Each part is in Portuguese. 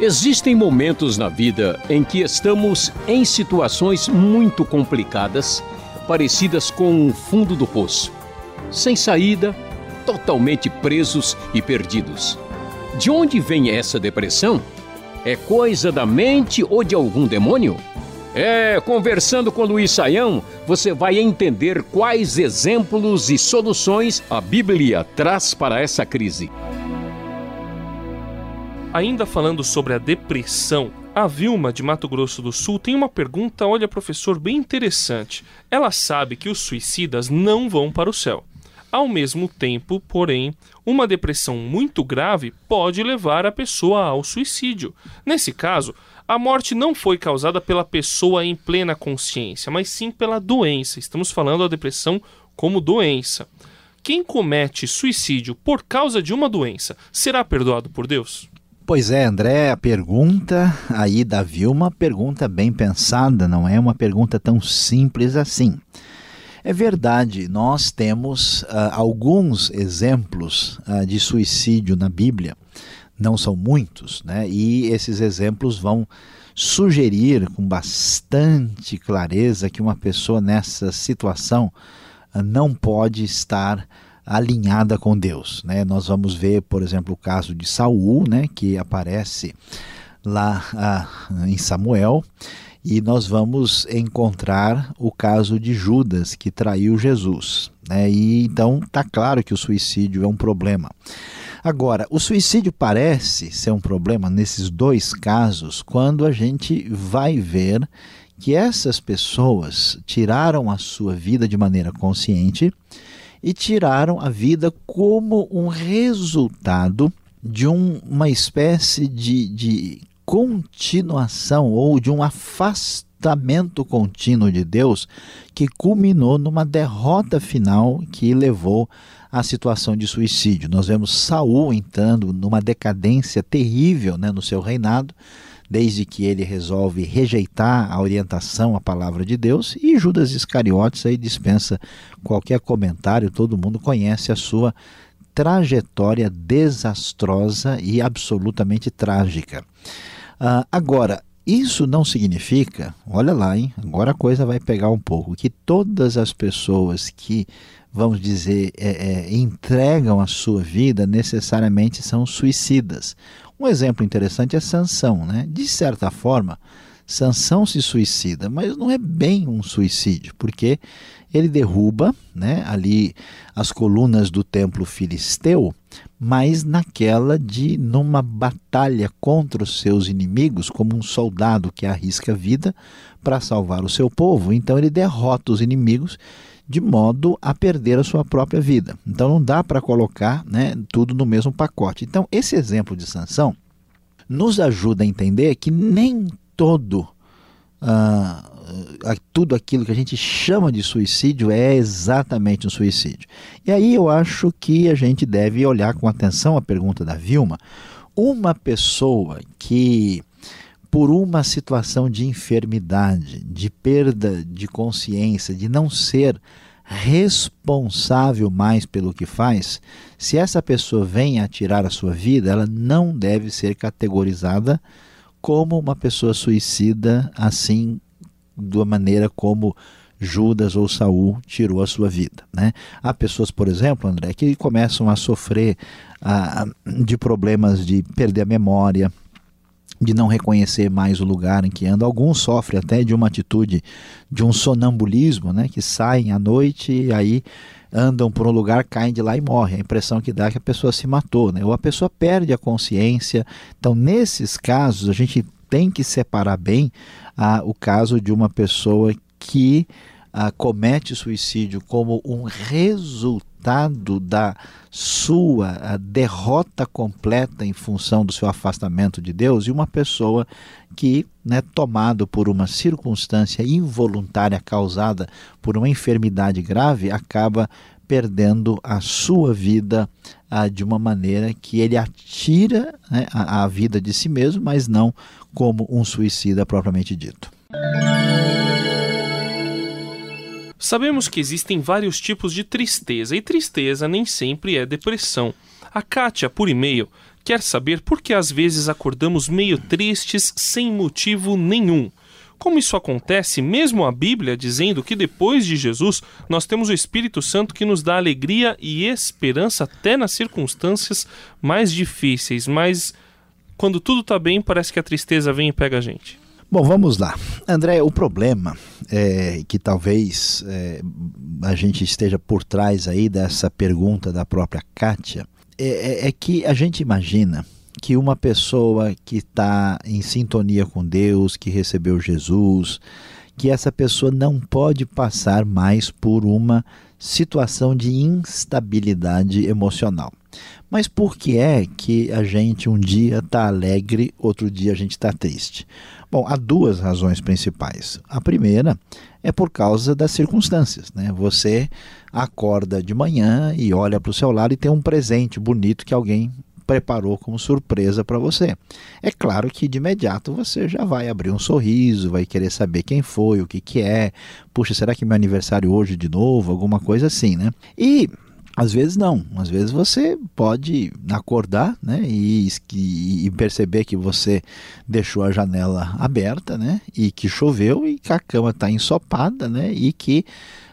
Existem momentos na vida em que estamos em situações muito complicadas, parecidas com o fundo do poço, sem saída, totalmente presos e perdidos. De onde vem essa depressão? É coisa da mente ou de algum demônio? É, conversando com Luiz Saião, você vai entender quais exemplos e soluções a Bíblia traz para essa crise. Ainda falando sobre a depressão, a Vilma de Mato Grosso do Sul tem uma pergunta, olha, professor, bem interessante. Ela sabe que os suicidas não vão para o céu. Ao mesmo tempo, porém, uma depressão muito grave pode levar a pessoa ao suicídio. Nesse caso, a morte não foi causada pela pessoa em plena consciência, mas sim pela doença. Estamos falando da depressão como doença. Quem comete suicídio por causa de uma doença será perdoado por Deus? Pois é, André, a pergunta aí da Vilma, pergunta bem pensada, não é uma pergunta tão simples assim. É verdade, nós temos uh, alguns exemplos uh, de suicídio na Bíblia não são muitos, né? E esses exemplos vão sugerir com bastante clareza que uma pessoa nessa situação ah, não pode estar alinhada com Deus, né? Nós vamos ver, por exemplo, o caso de Saul, né, que aparece lá ah, em Samuel, e nós vamos encontrar o caso de Judas que traiu Jesus, né? E então tá claro que o suicídio é um problema. Agora, o suicídio parece ser um problema nesses dois casos quando a gente vai ver que essas pessoas tiraram a sua vida de maneira consciente e tiraram a vida como um resultado de um, uma espécie de, de continuação ou de um afastamento contínuo de Deus que culminou numa derrota final que levou a situação de suicídio. Nós vemos Saul entrando numa decadência terrível né, no seu reinado, desde que ele resolve rejeitar a orientação, a palavra de Deus, e Judas Iscariotes aí dispensa qualquer comentário, todo mundo conhece a sua trajetória desastrosa e absolutamente trágica. Uh, agora, isso não significa, olha lá, hein? Agora a coisa vai pegar um pouco, que todas as pessoas que vamos dizer, é, é, entregam a sua vida necessariamente são suicidas. Um exemplo interessante é Sansão, né? De certa forma, Sansão se suicida, mas não é bem um suicídio, porque ele derruba, né, ali as colunas do templo filisteu, mas naquela de numa batalha contra os seus inimigos, como um soldado que arrisca a vida para salvar o seu povo. Então ele derrota os inimigos de modo a perder a sua própria vida. Então não dá para colocar né, tudo no mesmo pacote. Então esse exemplo de sanção nos ajuda a entender que nem todo uh, tudo aquilo que a gente chama de suicídio é exatamente um suicídio. E aí eu acho que a gente deve olhar com atenção a pergunta da Vilma. Uma pessoa que por uma situação de enfermidade, de perda de consciência, de não ser responsável mais pelo que faz, se essa pessoa vem a tirar a sua vida, ela não deve ser categorizada como uma pessoa suicida, assim, da maneira como Judas ou Saul tirou a sua vida. Né? Há pessoas, por exemplo, André, que começam a sofrer ah, de problemas de perder a memória, de não reconhecer mais o lugar em que anda. Alguns sofrem até de uma atitude de um sonambulismo, né, que saem à noite e aí andam por um lugar, caem de lá e morrem. A impressão que dá é que a pessoa se matou, né? Ou a pessoa perde a consciência. Então, nesses casos, a gente tem que separar bem ah, o caso de uma pessoa que ah, comete suicídio como um resultado da sua derrota completa em função do seu afastamento de Deus, e uma pessoa que, né, tomado por uma circunstância involuntária causada por uma enfermidade grave, acaba perdendo a sua vida ah, de uma maneira que ele atira né, a, a vida de si mesmo, mas não como um suicida propriamente dito. Sabemos que existem vários tipos de tristeza e tristeza nem sempre é depressão. A Kátia, por e-mail, quer saber por que às vezes acordamos meio tristes sem motivo nenhum. Como isso acontece, mesmo a Bíblia dizendo que depois de Jesus nós temos o Espírito Santo que nos dá alegria e esperança até nas circunstâncias mais difíceis, mas quando tudo está bem, parece que a tristeza vem e pega a gente. Bom, vamos lá. André, o problema é que talvez é, a gente esteja por trás aí dessa pergunta da própria Kátia, é, é, é que a gente imagina que uma pessoa que está em sintonia com Deus, que recebeu Jesus, que essa pessoa não pode passar mais por uma situação de instabilidade emocional. Mas por que é que a gente um dia está alegre, outro dia a gente está triste? Bom, há duas razões principais. A primeira é por causa das circunstâncias. Né? Você acorda de manhã e olha para o seu lado e tem um presente bonito que alguém preparou como surpresa para você. É claro que de imediato você já vai abrir um sorriso, vai querer saber quem foi, o que, que é. Puxa, será que é meu aniversário hoje de novo? Alguma coisa assim, né? E às vezes não, às vezes você pode acordar né, e, e, perceber que você deixou a janela aberta né, e que choveu e que a cama está ensopada né, e que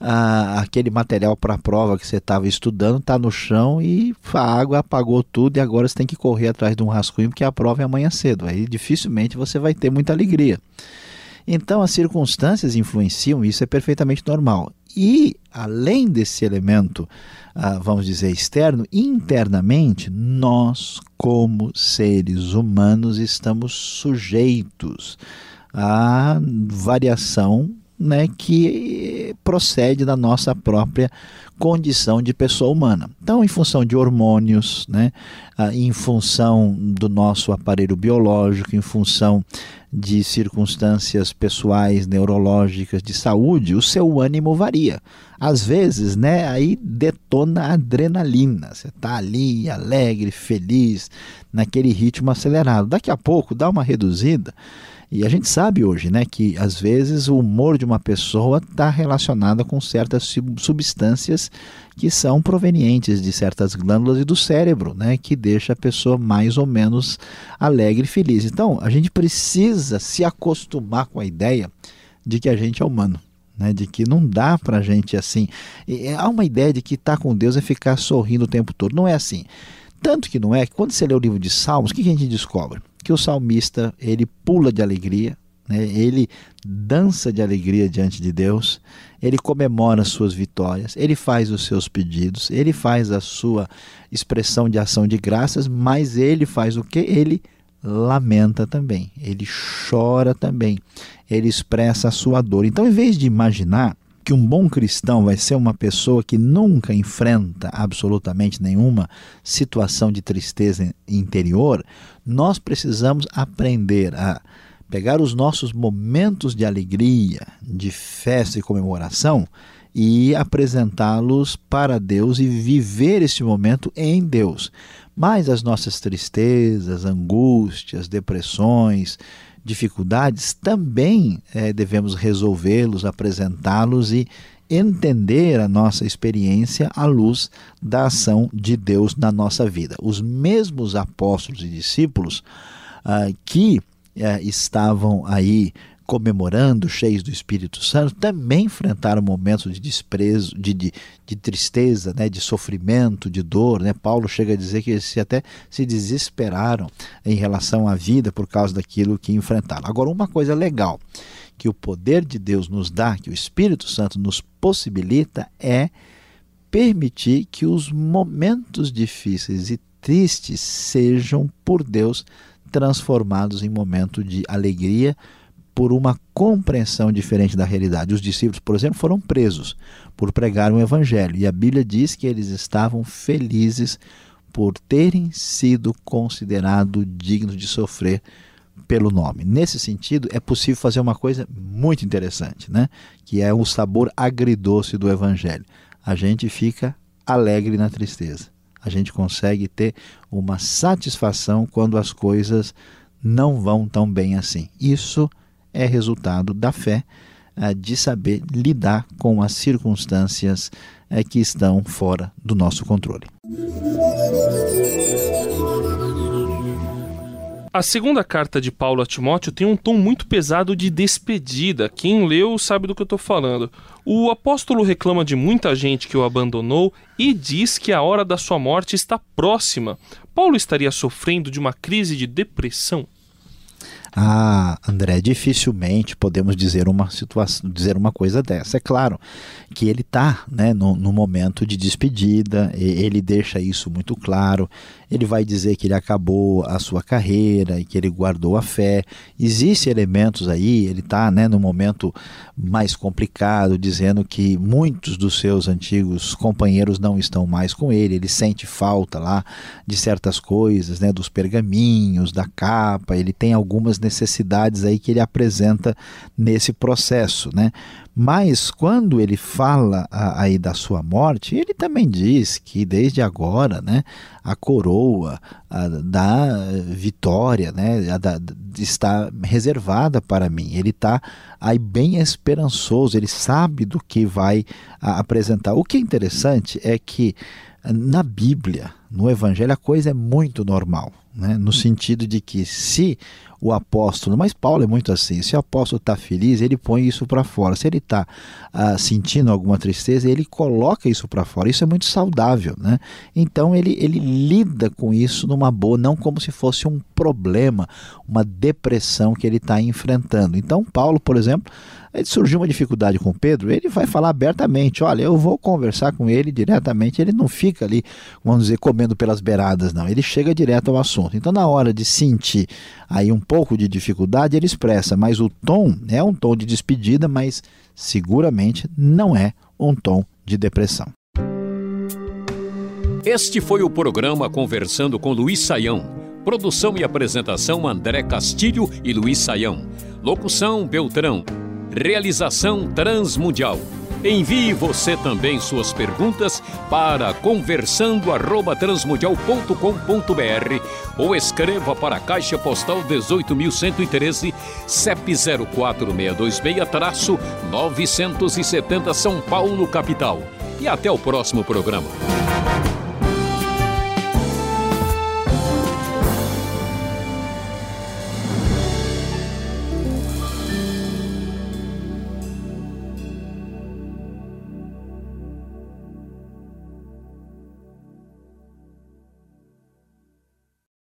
ah, aquele material para a prova que você estava estudando está no chão e a água apagou tudo e agora você tem que correr atrás de um rascunho porque a prova é amanhã cedo. Aí dificilmente você vai ter muita alegria. Então as circunstâncias influenciam, isso é perfeitamente normal. E além desse elemento, ah, vamos dizer, externo, internamente, nós, como seres humanos, estamos sujeitos à variação né, que procede da nossa própria condição de pessoa humana. Então, em função de hormônios, né, em função do nosso aparelho biológico, em função de circunstâncias pessoais, neurológicas, de saúde, o seu ânimo varia. Às vezes, né, aí detona a adrenalina. Você está ali alegre, feliz, naquele ritmo acelerado. Daqui a pouco dá uma reduzida e a gente sabe hoje né, que às vezes o humor de uma pessoa está relacionado com certas substâncias que são provenientes de certas glândulas e do cérebro, né, que deixa a pessoa mais ou menos alegre e feliz. Então a gente precisa se acostumar com a ideia de que a gente é humano. Né, de que não dá para a gente assim. E, há uma ideia de que estar tá com Deus é ficar sorrindo o tempo todo. Não é assim. Tanto que não é que quando você lê o livro de Salmos, o que a gente descobre? Que o salmista ele pula de alegria, né? ele dança de alegria diante de Deus, ele comemora as suas vitórias, ele faz os seus pedidos, ele faz a sua expressão de ação de graças, mas ele faz o que? Ele lamenta também, ele chora também, ele expressa a sua dor. Então, em vez de imaginar que um bom cristão vai ser uma pessoa que nunca enfrenta absolutamente nenhuma situação de tristeza interior, nós precisamos aprender a pegar os nossos momentos de alegria, de festa e comemoração e apresentá-los para Deus e viver esse momento em Deus. Mas as nossas tristezas, angústias, depressões, dificuldades, também é, devemos resolvê-los, apresentá-los e entender a nossa experiência à luz da ação de Deus na nossa vida. Os mesmos apóstolos e discípulos ah, que ah, estavam aí comemorando, cheios do Espírito Santo, também enfrentaram momentos de desprezo, de, de, de, tristeza, né, de sofrimento, de dor. Né? Paulo chega a dizer que eles até se desesperaram em relação à vida por causa daquilo que enfrentaram. Agora, uma coisa legal que o poder de Deus nos dá, que o Espírito Santo nos possibilita, é permitir que os momentos difíceis e tristes sejam por Deus transformados em momento de alegria, por uma compreensão diferente da realidade. Os discípulos, por exemplo, foram presos por pregar o evangelho, e a Bíblia diz que eles estavam felizes por terem sido considerados dignos de sofrer pelo nome. Nesse sentido, é possível fazer uma coisa muito interessante, né? que é o sabor agridoce do evangelho. A gente fica alegre na tristeza. A gente consegue ter uma satisfação quando as coisas não vão tão bem assim. Isso é resultado da fé, eh, de saber lidar com as circunstâncias eh, que estão fora do nosso controle. A segunda carta de Paulo a Timóteo tem um tom muito pesado de despedida. Quem leu sabe do que eu estou falando. O apóstolo reclama de muita gente que o abandonou e diz que a hora da sua morte está próxima. Paulo estaria sofrendo de uma crise de depressão? Ah, André, dificilmente podemos dizer uma situação, dizer uma coisa dessa. É claro que ele está né, no, no, momento de despedida, ele deixa isso muito claro. Ele vai dizer que ele acabou a sua carreira e que ele guardou a fé. Existem elementos aí, ele está né, no momento mais complicado, dizendo que muitos dos seus antigos companheiros não estão mais com ele. Ele sente falta lá de certas coisas, né, dos pergaminhos, da capa. Ele tem algumas necessidades aí que ele apresenta nesse processo, né? Mas quando ele fala aí da sua morte, ele também diz que desde agora, né, a coroa a, da vitória, né, a da, está reservada para mim. Ele está aí bem esperançoso, ele sabe do que vai a, apresentar. O que é interessante é que na Bíblia, no Evangelho, a coisa é muito normal, né? no sentido de que se o apóstolo, mas Paulo é muito assim, se o apóstolo está feliz, ele põe isso para fora. Se ele está ah, sentindo alguma tristeza, ele coloca isso para fora. Isso é muito saudável. Né? Então ele, ele lida com isso numa boa, não como se fosse um problema, uma depressão que ele está enfrentando. Então, Paulo, por exemplo, surgiu uma dificuldade com Pedro, ele vai falar abertamente: olha, eu vou conversar com ele diretamente. Ele não fica ali, vamos dizer, comendo pelas beiradas, não. Ele chega direto ao assunto. Então, na hora de sentir aí um pouco de dificuldade, ele expressa, mas o tom é um tom de despedida, mas seguramente não é um tom de depressão. Este foi o programa Conversando com Luiz Saião. Produção e apresentação André Castilho e Luiz Saião. Locução Beltrão. Realização Transmundial. Envie você também suas perguntas para conversando@transmundial.com.br ou escreva para a Caixa Postal 18.113, CEP 04626-970 São Paulo, capital. E até o próximo programa.